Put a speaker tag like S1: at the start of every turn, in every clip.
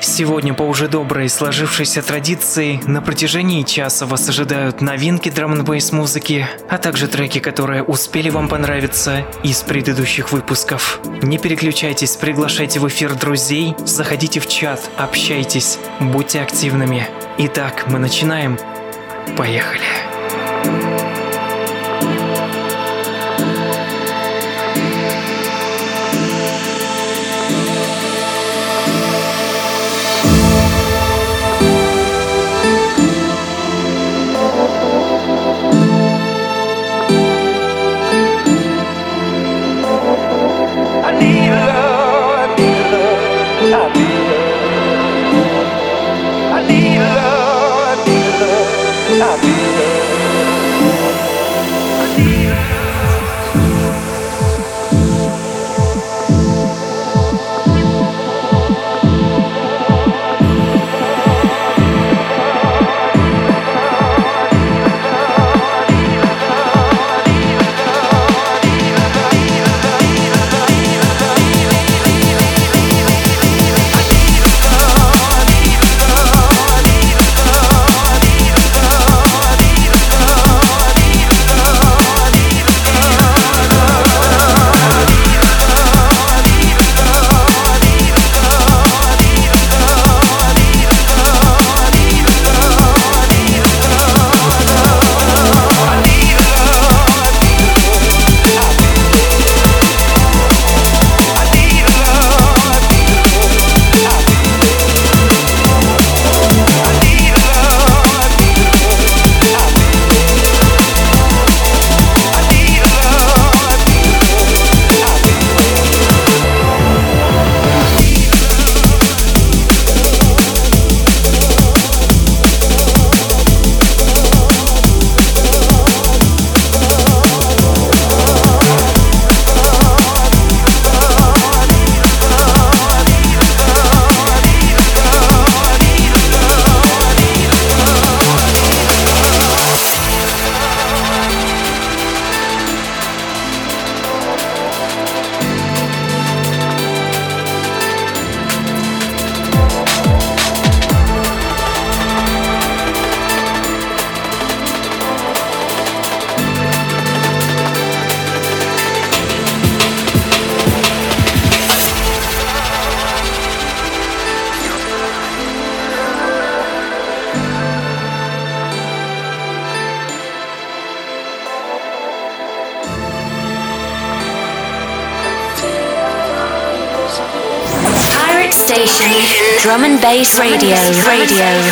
S1: Сегодня по уже доброй сложившейся традиции на протяжении часа вас ожидают новинки драм н музыки, а также треки, которые успели вам понравиться из предыдущих выпусков. Не переключайтесь, приглашайте в эфир друзей, заходите в чат, общайтесь, будьте активными. Итак, мы начинаем. Поехали.
S2: Space Radio, radio.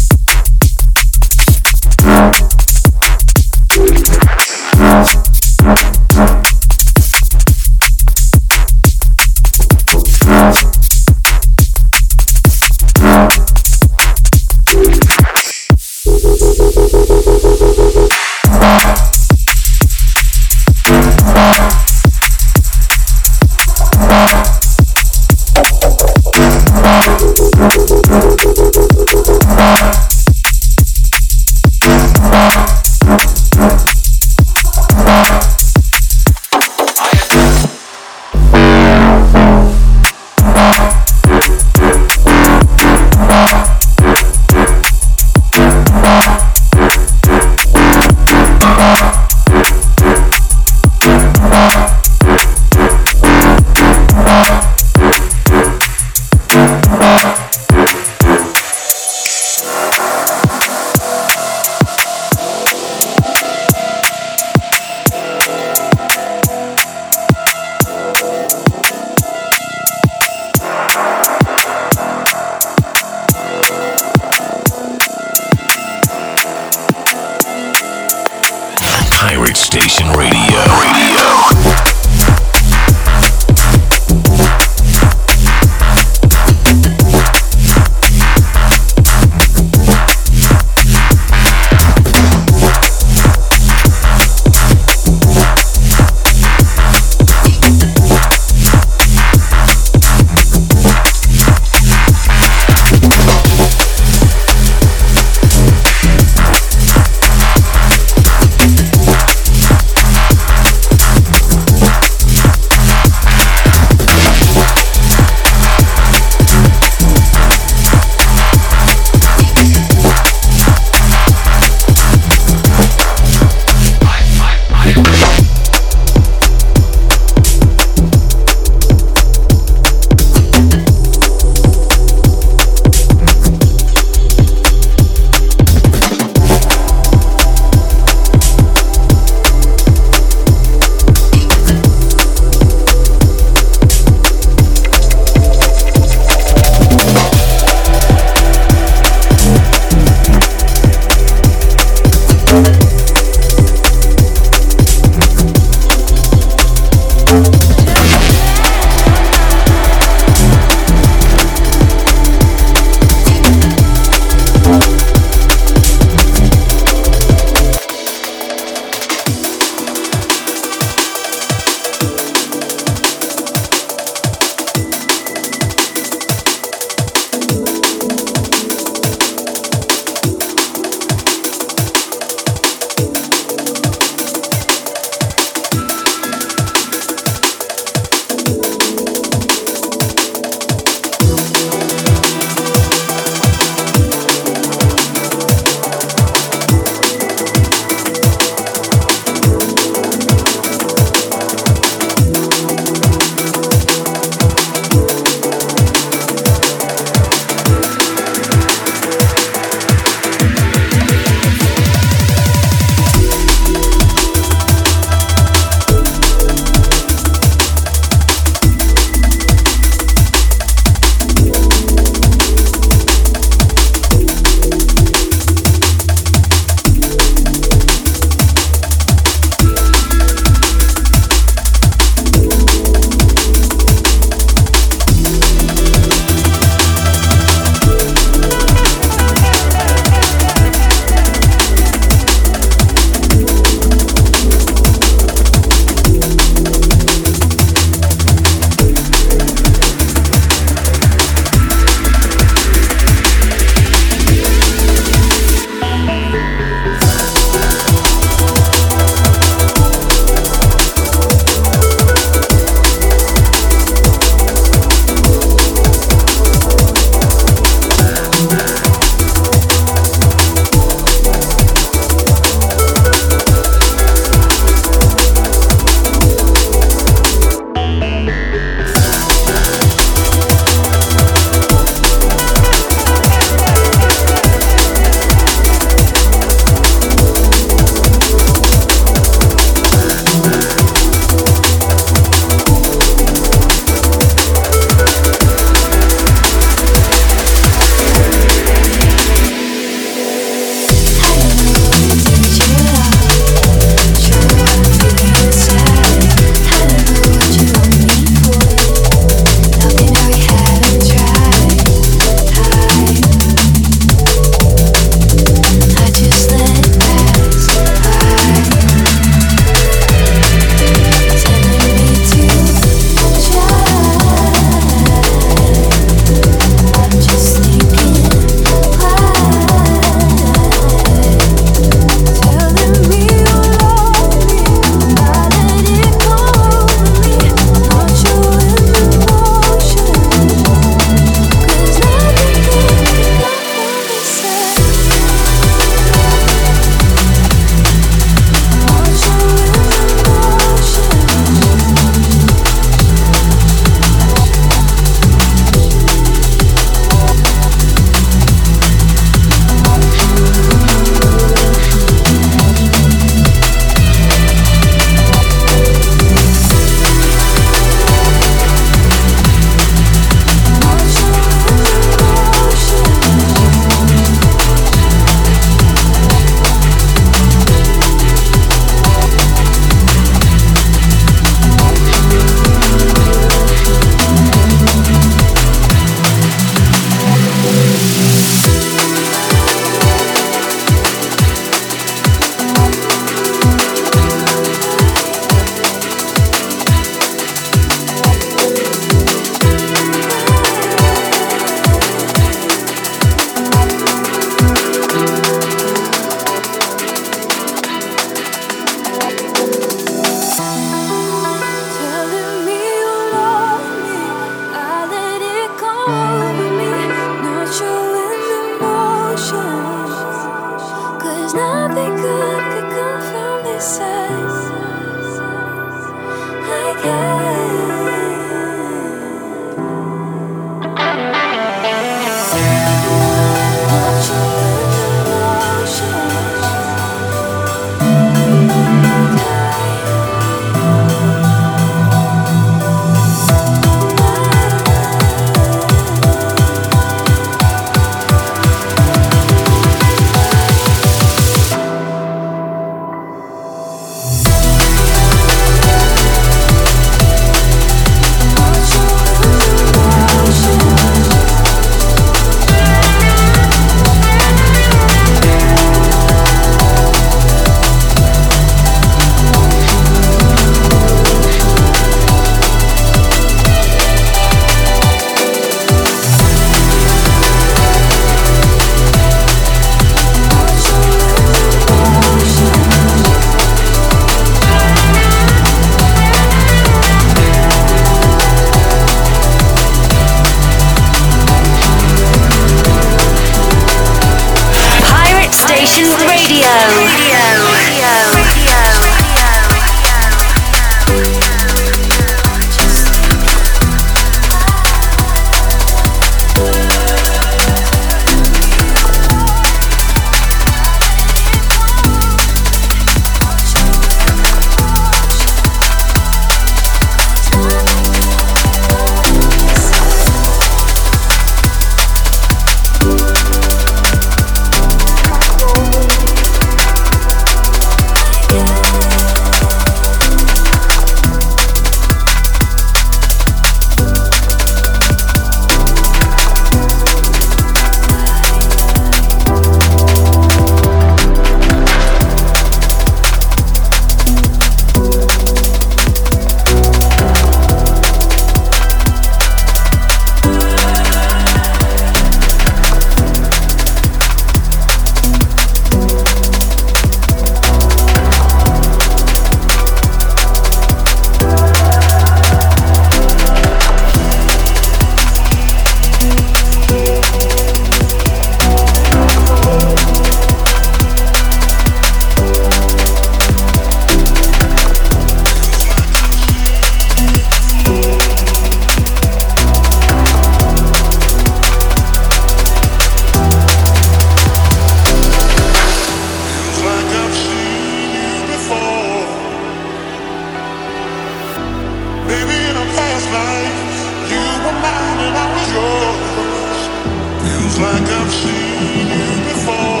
S2: I've seen
S3: you
S2: before.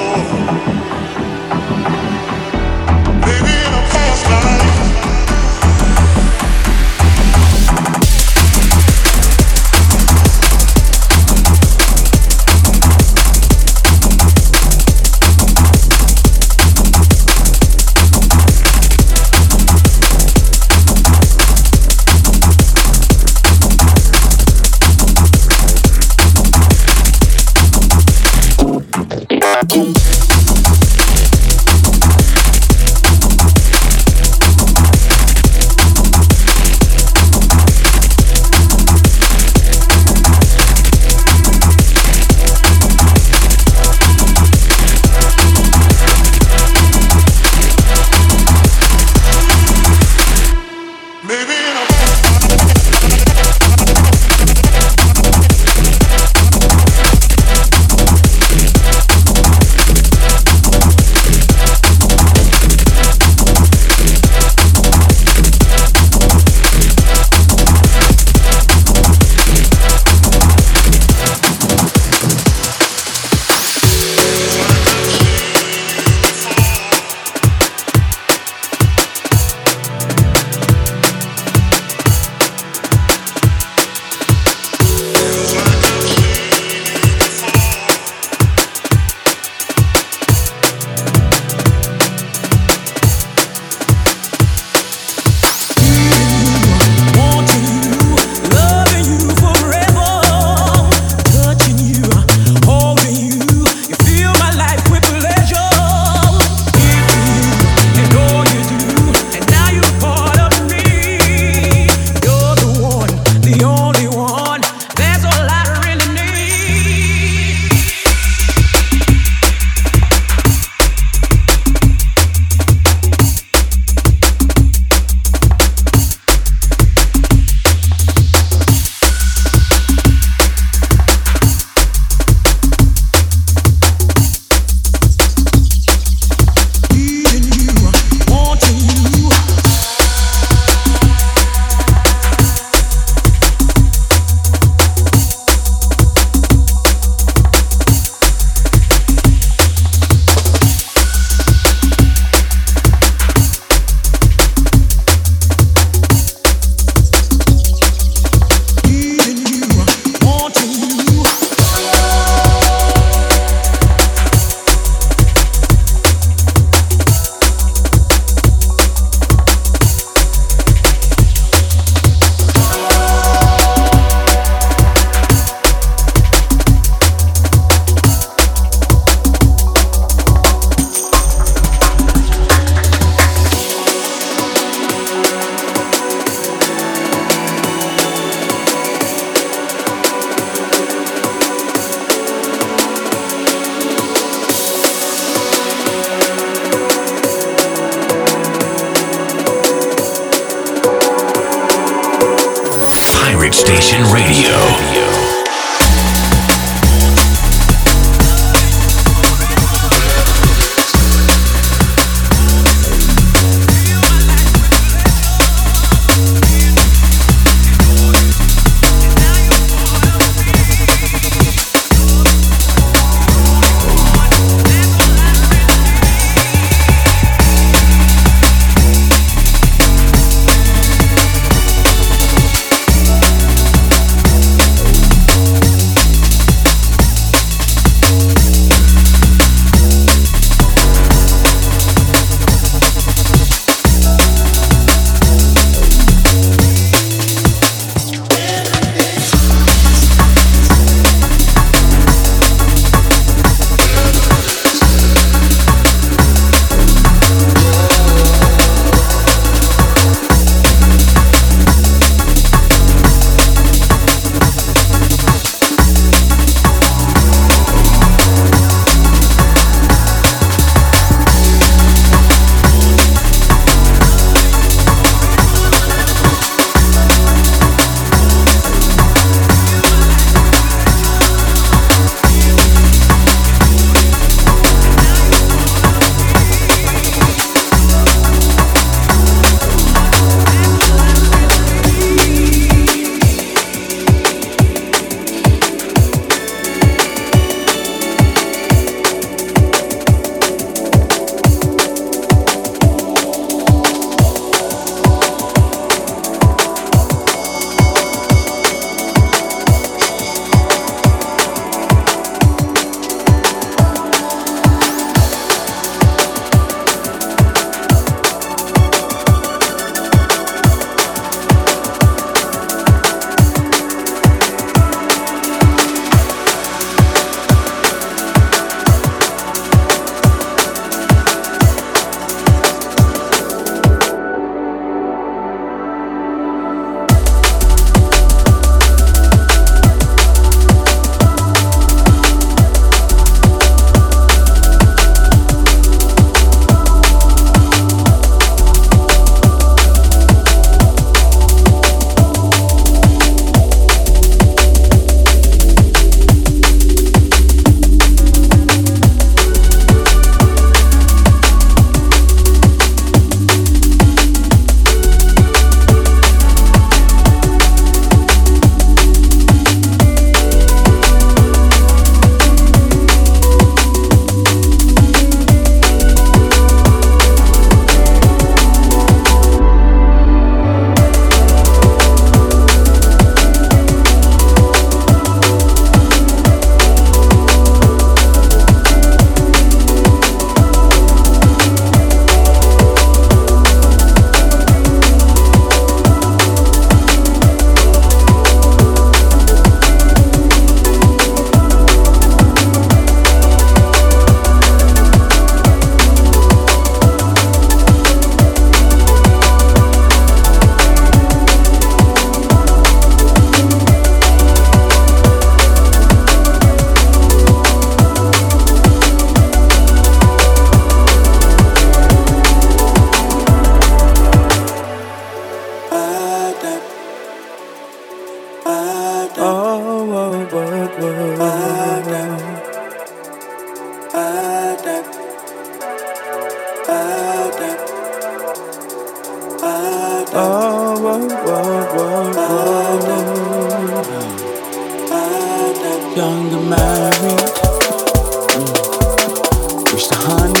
S2: the honey.